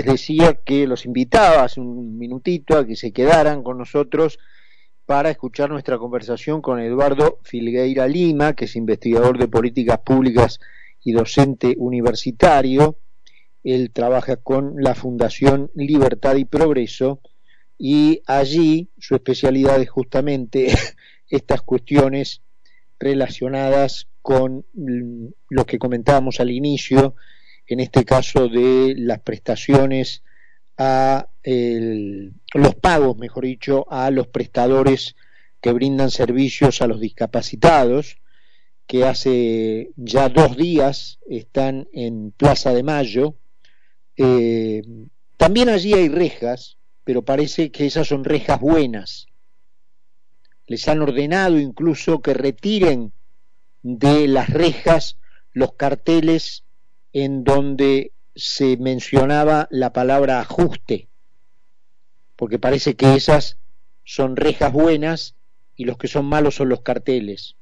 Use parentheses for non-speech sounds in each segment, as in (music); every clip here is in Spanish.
les decía que los invitaba hace un minutito a que se quedaran con nosotros para escuchar nuestra conversación con Eduardo Filgueira Lima, que es investigador de políticas públicas y docente universitario. Él trabaja con la Fundación Libertad y Progreso y allí su especialidad es justamente (laughs) estas cuestiones relacionadas con lo que comentábamos al inicio, en este caso de las prestaciones a los pagos, mejor dicho, a los prestadores que brindan servicios a los discapacitados, que hace ya dos días están en Plaza de Mayo. Eh, también allí hay rejas, pero parece que esas son rejas buenas. Les han ordenado incluso que retiren de las rejas los carteles en donde se mencionaba la palabra ajuste, porque parece que esas son rejas buenas y los que son malos son los carteles.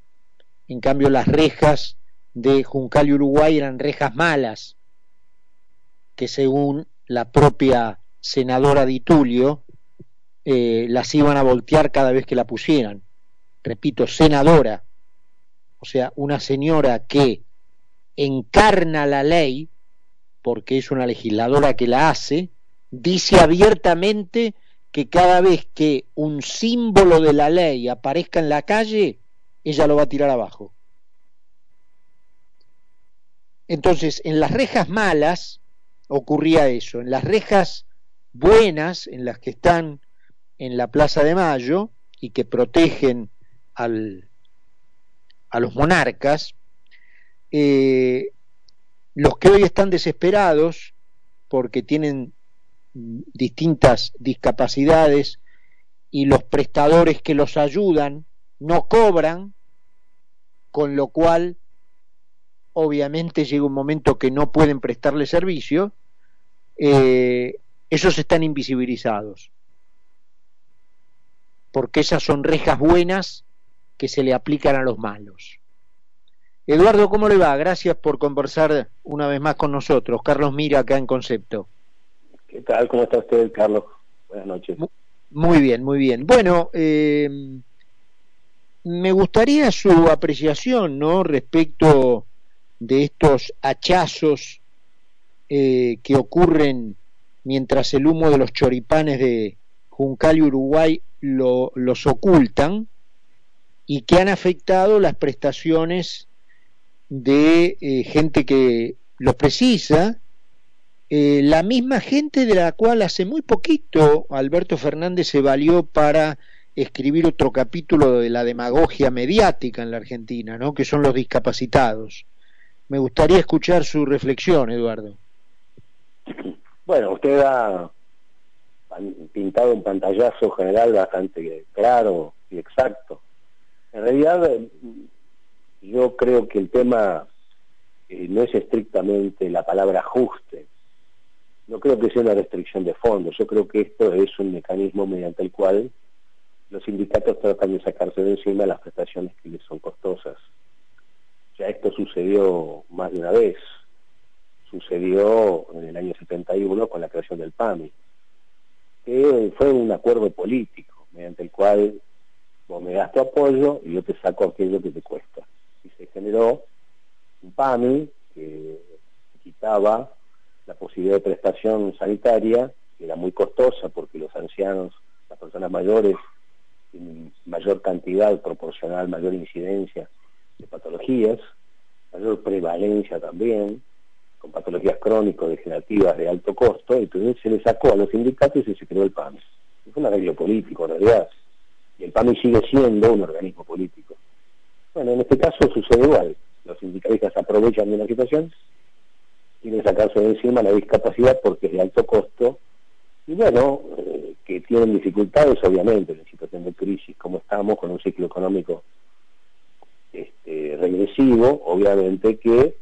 En cambio, las rejas de Juncal y Uruguay eran rejas malas, que según la propia senadora Di Tulio, eh, las iban a voltear cada vez que la pusieran. Repito, senadora, o sea, una señora que encarna la ley, porque es una legisladora que la hace, dice abiertamente que cada vez que un símbolo de la ley aparezca en la calle, ella lo va a tirar abajo. Entonces, en las rejas malas ocurría eso, en las rejas buenas, en las que están en la Plaza de Mayo y que protegen al, a los monarcas, eh, los que hoy están desesperados porque tienen distintas discapacidades y los prestadores que los ayudan no cobran, con lo cual obviamente llega un momento que no pueden prestarle servicio, eh, esos están invisibilizados, porque esas son rejas buenas que se le aplican a los malos. Eduardo, ¿cómo le va? Gracias por conversar una vez más con nosotros. Carlos Mira, acá en Concepto. ¿Qué tal? ¿Cómo está usted, Carlos? Buenas noches. Muy bien, muy bien. Bueno, eh, me gustaría su apreciación, ¿no? Respecto de estos hachazos eh, que ocurren mientras el humo de los choripanes de Juncal y Uruguay lo, los ocultan y que han afectado las prestaciones de eh, gente que lo precisa, eh, la misma gente de la cual hace muy poquito Alberto Fernández se valió para escribir otro capítulo de la demagogia mediática en la Argentina, ¿no? que son los discapacitados. Me gustaría escuchar su reflexión, Eduardo. Bueno, usted ha pintado un pantallazo general bastante claro y exacto. En realidad, yo creo que el tema eh, no es estrictamente la palabra ajuste. No creo que sea una restricción de fondos. Yo creo que esto es un mecanismo mediante el cual los sindicatos tratan de sacarse de encima las prestaciones que les son costosas. Ya esto sucedió más de una vez. Sucedió en el año 71 con la creación del PAMI, que fue un acuerdo político mediante el cual vos me das tu apoyo y yo te saco aquello que te cuesta se generó un PAMI que quitaba la posibilidad de prestación sanitaria, que era muy costosa porque los ancianos, las personas mayores, tienen mayor cantidad proporcional, mayor incidencia de patologías, mayor prevalencia también, con patologías crónico-degenerativas de alto costo, entonces se le sacó a los sindicatos y se creó el PAMI. Fue un arreglo político en realidad, y el PAMI sigue siendo un organismo político. Bueno, en este caso sucede igual. Los sindicalistas aprovechan de la situación, quieren sacarse de encima la discapacidad porque es de alto costo, y bueno, eh, que tienen dificultades obviamente en situación de crisis, como estamos con un ciclo económico este, regresivo, obviamente que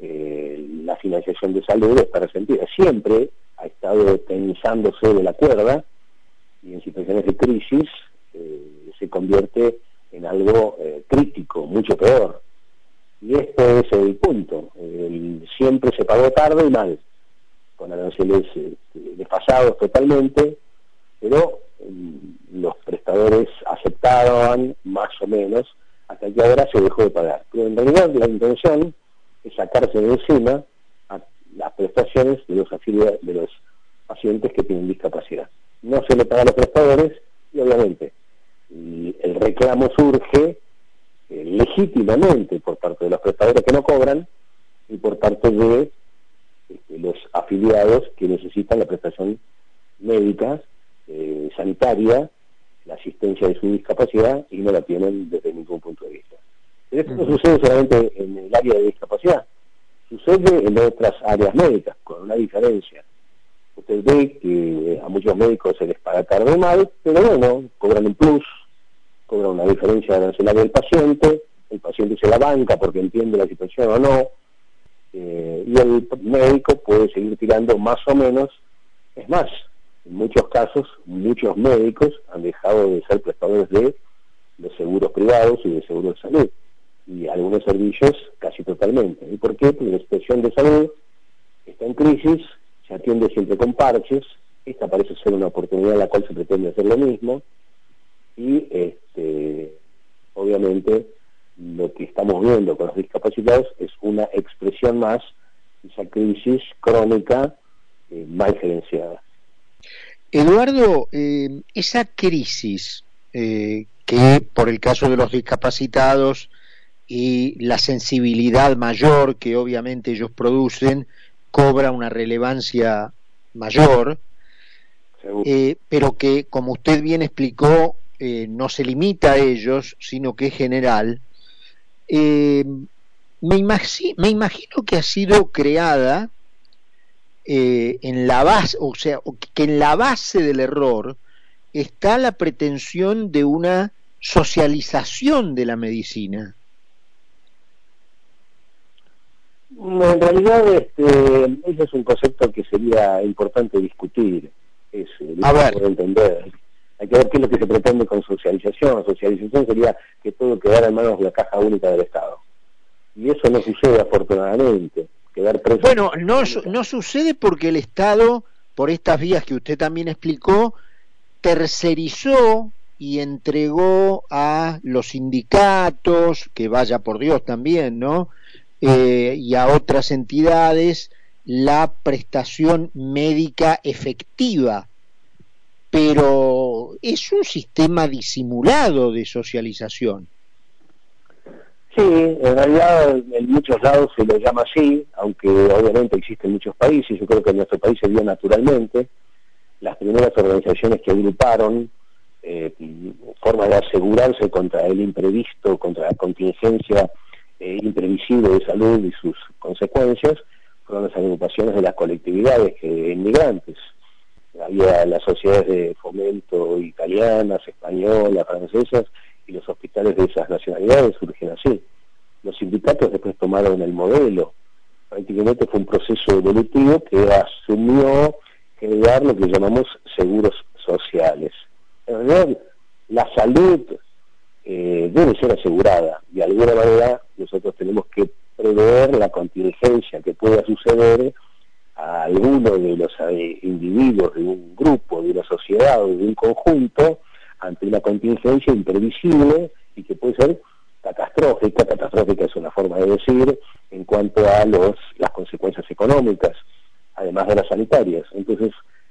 eh, la financiación de salud está resentida. Siempre ha estado tensándose de la cuerda y en situaciones de crisis eh, se convierte en algo eh, crítico, mucho peor. Y esto es el punto. siempre se pagó tarde y mal, con aranceles este, desfasados totalmente, pero mm, los prestadores aceptaban más o menos hasta que ahora se dejó de pagar. Pero en realidad la intención es sacarse de encima a las prestaciones de los, de los pacientes que tienen discapacidad. No se le paga a los prestadores y obviamente el reclamo surge eh, legítimamente por parte de los prestadores que no cobran y por parte de este, los afiliados que necesitan la prestación médica, eh, sanitaria, la asistencia de su discapacidad y no la tienen desde ningún punto de vista. Pero esto no sucede solamente en el área de discapacidad, sucede en otras áreas médicas, con una diferencia. Usted ve que a muchos médicos se les paga tarde mal, pero bueno, cobran un plus, cobran una diferencia la del paciente, el paciente se la banca porque entiende la situación o no, eh, y el médico puede seguir tirando más o menos. Es más, en muchos casos, muchos médicos han dejado de ser prestadores de los seguros privados y de seguros de salud, y algunos servicios casi totalmente. ¿Y por qué? Porque la situación de salud está en crisis, se atiende siempre con parches, esta parece ser una oportunidad en la cual se pretende hacer lo mismo, y este, obviamente lo que estamos viendo con los discapacitados es una expresión más de esa crisis crónica eh, mal gerenciada. Eduardo, eh, esa crisis eh, que por el caso de los discapacitados y la sensibilidad mayor que obviamente ellos producen cobra una relevancia mayor, pero que como usted bien explicó no se limita a ellos, sino que es general, eh, me, imagino que ha sido creada eh, en la base, o sea, que en la base del error está la pretensión de una socialización de la medicina. En realidad, este, ese es un concepto que sería importante discutir, es, a ver. entender. Hay que ver qué es lo que se pretende con socialización. Socialización sería que todo quedara en manos de la caja única del Estado. Y eso no sucede afortunadamente. Quedar preso bueno, no, no sucede porque el Estado, por estas vías que usted también explicó, tercerizó y entregó a los sindicatos, que vaya por Dios también, ¿no? Eh, y a otras entidades la prestación médica efectiva pero es un sistema disimulado de socialización. Sí, en realidad en muchos lados se lo llama así, aunque obviamente existen muchos países, yo creo que en nuestro país se dio naturalmente. Las primeras organizaciones que agruparon eh, formas de asegurarse contra el imprevisto, contra la contingencia eh, imprevisible de salud y sus consecuencias, fueron las agrupaciones de las colectividades inmigrantes había las sociedades de fomento italianas, españolas, francesas, y los hospitales de esas nacionalidades surgen así. Los sindicatos después tomaron el modelo. Prácticamente fue un proceso evolutivo que asumió crear lo que llamamos seguros sociales. En realidad, la salud eh, debe ser asegurada. De alguna manera, nosotros tenemos que prever la contingencia que pueda suceder a alguno de los eh, individuos de un grupo, de una sociedad o de un conjunto ante una contingencia imprevisible y que puede ser catastrófica, catastrófica es una forma de decir, en cuanto a los, las consecuencias económicas, además de las sanitarias. Entonces,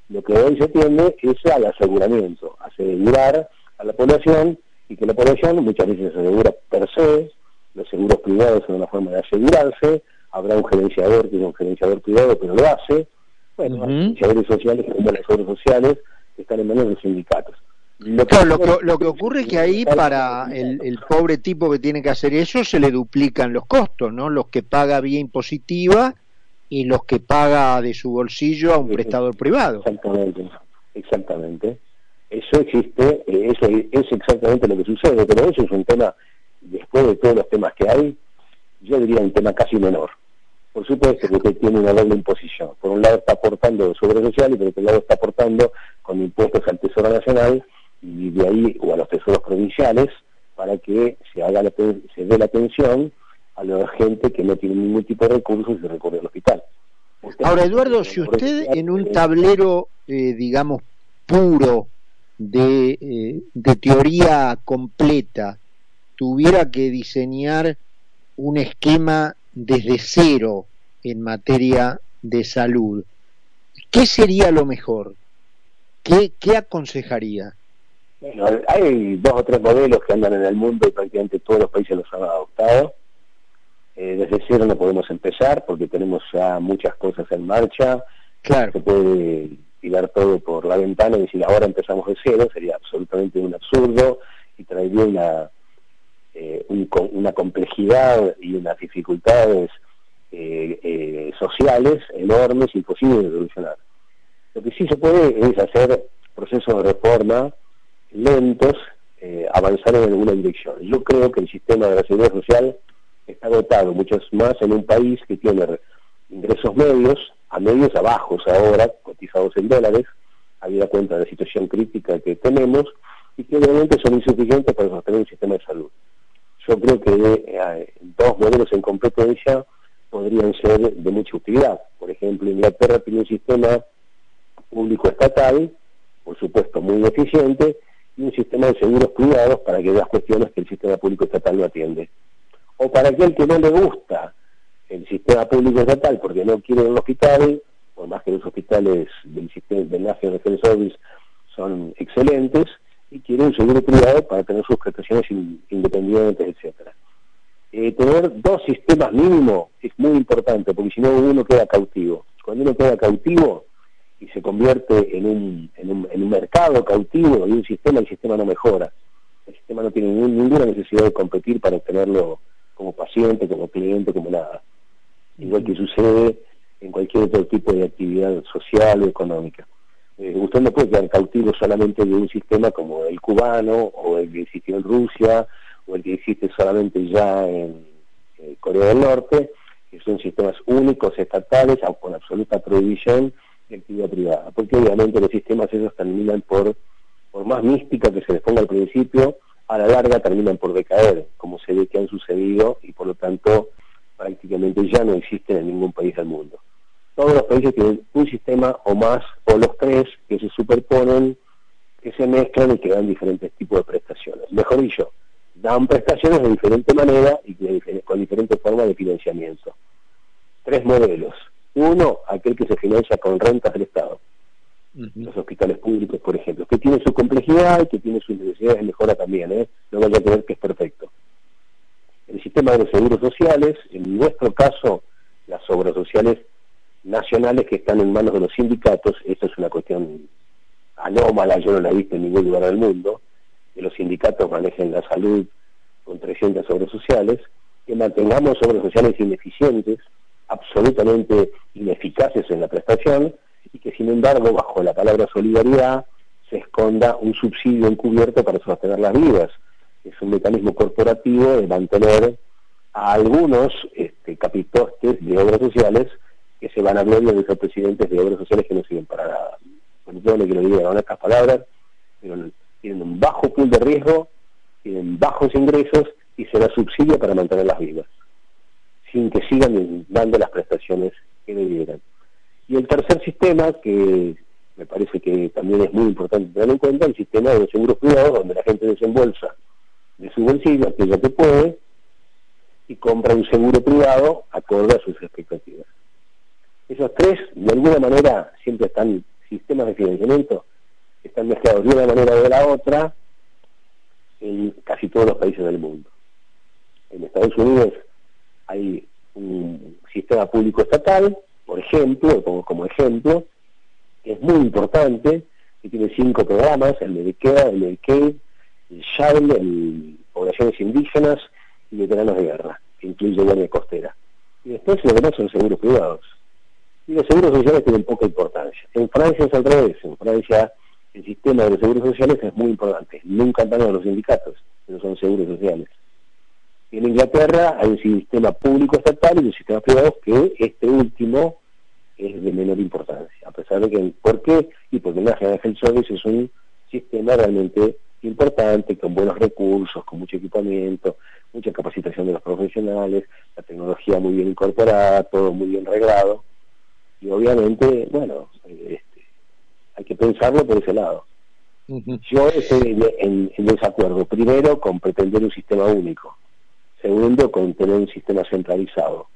lo que hoy se tiende es al aseguramiento, asegurar a la población y que la población muchas veces se asegura per se, los seguros privados son una forma de asegurarse, habrá un gerenciador que es un gerenciador privado, pero lo hace. Bueno, los gerenciadores sociales, como las obras sociales, están en manos de los sindicatos. Lo que, lo, que, ocurre es que ahí para el, pobre tipo que tiene que hacer eso se le duplican los costos, ¿no? Los que paga vía impositiva y los que paga de su bolsillo a un prestador privado. Exactamente, exactamente. Eso existe, eh, eso es exactamente lo que sucede, pero eso es un tema, después de todos los temas que hay, yo diría un tema casi menor. Por supuesto que usted tiene una doble imposición. Por un lado está aportando sobre social y por otro lado está aportando con impuestos al Tesoro Nacional y de ahí o a los tesoros provinciales para que se haga se dé la atención a la gente que no tiene ningún tipo de recursos y se recurre al hospital. Ahora, Eduardo, si usted en un tablero eh, digamos, puro de, eh, de teoría completa, tuviera que diseñar un esquema desde cero en materia de salud, ¿qué sería lo mejor? ¿Qué, qué aconsejaría? Bueno, hay dos o tres modelos que andan en el mundo y prácticamente todos los países los han adoptado. Eh, desde cero no podemos empezar porque tenemos ya muchas cosas en marcha. Claro. Se puede tirar todo por la ventana y decir ahora empezamos de cero, sería absolutamente un absurdo y traería una, eh, una complejidad y unas dificultades eh, eh, sociales enormes, imposibles de solucionar. Lo que sí se puede es hacer procesos de reforma lentos, avanzar en alguna dirección. Yo creo que el sistema de la seguridad social está dotado mucho más en un país que tiene ingresos medios, a medios a bajos ahora, cotizados en dólares, habida cuenta de la situación crítica que tenemos, y que obviamente son insuficientes para sostener un sistema de salud. Yo creo que eh, dos modelos en competencia podrían ser de mucha utilidad. Por ejemplo, Inglaterra tiene un sistema público estatal, por supuesto muy eficiente, y un sistema de seguros privados para aquellas cuestiones que el sistema público estatal no atiende. O para aquel que no le gusta el sistema público estatal porque no quiere un hospital, por más que los hospitales del sistema del National Health Service son excelentes, y quiere un seguro privado para tener sus prestaciones independientes, etcétera. Eh, tener dos sistemas mínimos es muy importante, porque si no uno queda cautivo. Cuando uno queda cautivo, y se convierte en un, en un, en un mercado cautivo y un sistema, el sistema no mejora. El sistema no tiene ninguna necesidad de competir para obtenerlo como paciente, como cliente, como nada. Igual que sucede en cualquier otro tipo de actividad social o económica. Eh, usted no puede quedar cautivo solamente de un sistema como el cubano o el que existió en Rusia o el que existe solamente ya en eh, Corea del Norte, que son sistemas únicos, estatales, con absoluta prohibición actividad privada, porque obviamente los sistemas esos terminan por, por más mística que se les ponga al principio, a la larga terminan por decaer, como se ve que han sucedido y por lo tanto prácticamente ya no existen en ningún país del mundo. Todos los países tienen un sistema o más, o los tres, que se superponen, que se mezclan y que dan diferentes tipos de prestaciones. Mejor dicho, dan prestaciones de diferente manera y con diferentes formas de financiamiento. Tres modelos. Uno, aquel que se financia con rentas del Estado. Los hospitales públicos, por ejemplo, que tiene su complejidad y que tiene sus necesidades de mejora también, ¿eh? No vaya a creer que es perfecto. El sistema de los seguros sociales, en nuestro caso, las obras sociales nacionales que están en manos de los sindicatos, esto es una cuestión anómala, yo no la he visto en ningún lugar del mundo, que los sindicatos manejen la salud con 300 obras sociales, que mantengamos obras sociales ineficientes, absolutamente ineficaces en la prestación y que sin embargo bajo la palabra solidaridad se esconda un subsidio encubierto para sostener las vidas. Es un mecanismo corporativo de mantener a algunos este, capitostes de obras sociales que se van a gloria de ser presidentes de obras sociales que no sirven para nada. Perdónenme que lo diga con estas palabras, pero tienen un bajo pool de riesgo, tienen bajos ingresos y se da subsidio para mantener las vidas sin que sigan dando las prestaciones que debieran. Y el tercer sistema, que me parece que también es muy importante tener en cuenta, el sistema de los seguros privados, donde la gente desembolsa de su bolsillo aquello que puede y compra un seguro privado acorde a sus expectativas. Esos tres, de alguna manera, siempre están, sistemas de financiamiento, están mezclados de una manera o de la otra en casi todos los países del mundo. En Estados Unidos hay un sistema público estatal, por ejemplo, pongo como ejemplo, que es muy importante, que tiene cinco programas, el Medicare, el Medicaid, el Child, el poblaciones indígenas y veteranos de guerra, que incluye Guardia Costera. Y después lo demás son seguros privados. Y los seguros sociales tienen poca importancia. En Francia es al revés, en Francia el sistema de los seguros sociales es muy importante. Nunca han a los sindicatos, pero son seguros sociales. En Inglaterra hay un sistema público estatal y un sistema privado que este último es de menor importancia, a pesar de que, ¿por qué? Y porque General Health Service es un sistema realmente importante, con buenos recursos, con mucho equipamiento, mucha capacitación de los profesionales, la tecnología muy bien incorporada, todo muy bien reglado, y obviamente, bueno, este, hay pensarlo por ese lado. Yo estoy en, desacuerdo, primero, con pretender un sistema único, segundo, con tener un sistema centralizado.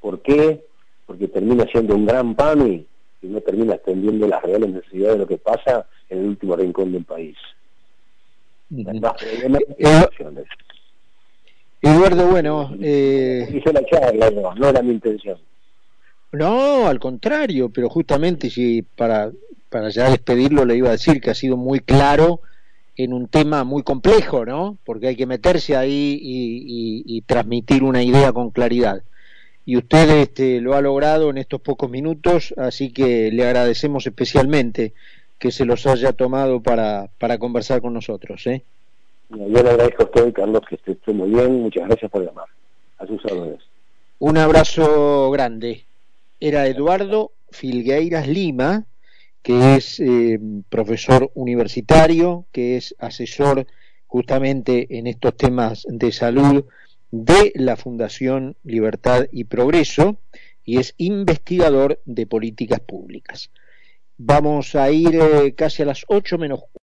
¿Por qué? Porque termina siendo un gran PAMI y no termina extendiendo las reales necesidades de lo que pasa en el último rincón del país. Eduardo, bueno... Eh... Hice la charla, no, no era mi intención. No, al contrario, pero justamente si para, para ya despedirlo le iba a decir que ha sido muy claro en un tema muy complejo, ¿no? Porque hay que meterse ahí y, transmitir una idea con claridad. Y usted este, lo ha logrado en estos pocos minutos, así que le agradecemos especialmente que se los haya tomado para, para conversar con nosotros. ¿eh? Yo le agradezco a usted, Carlos, que esté muy bien. Muchas gracias por llamar. A sus órdenes. Un abrazo grande era Eduardo Filgueiras Lima, que es eh, profesor universitario, que es asesor justamente en estos temas de salud de la Fundación Libertad y Progreso y es investigador de políticas públicas. Vamos a ir eh, casi a las ocho menos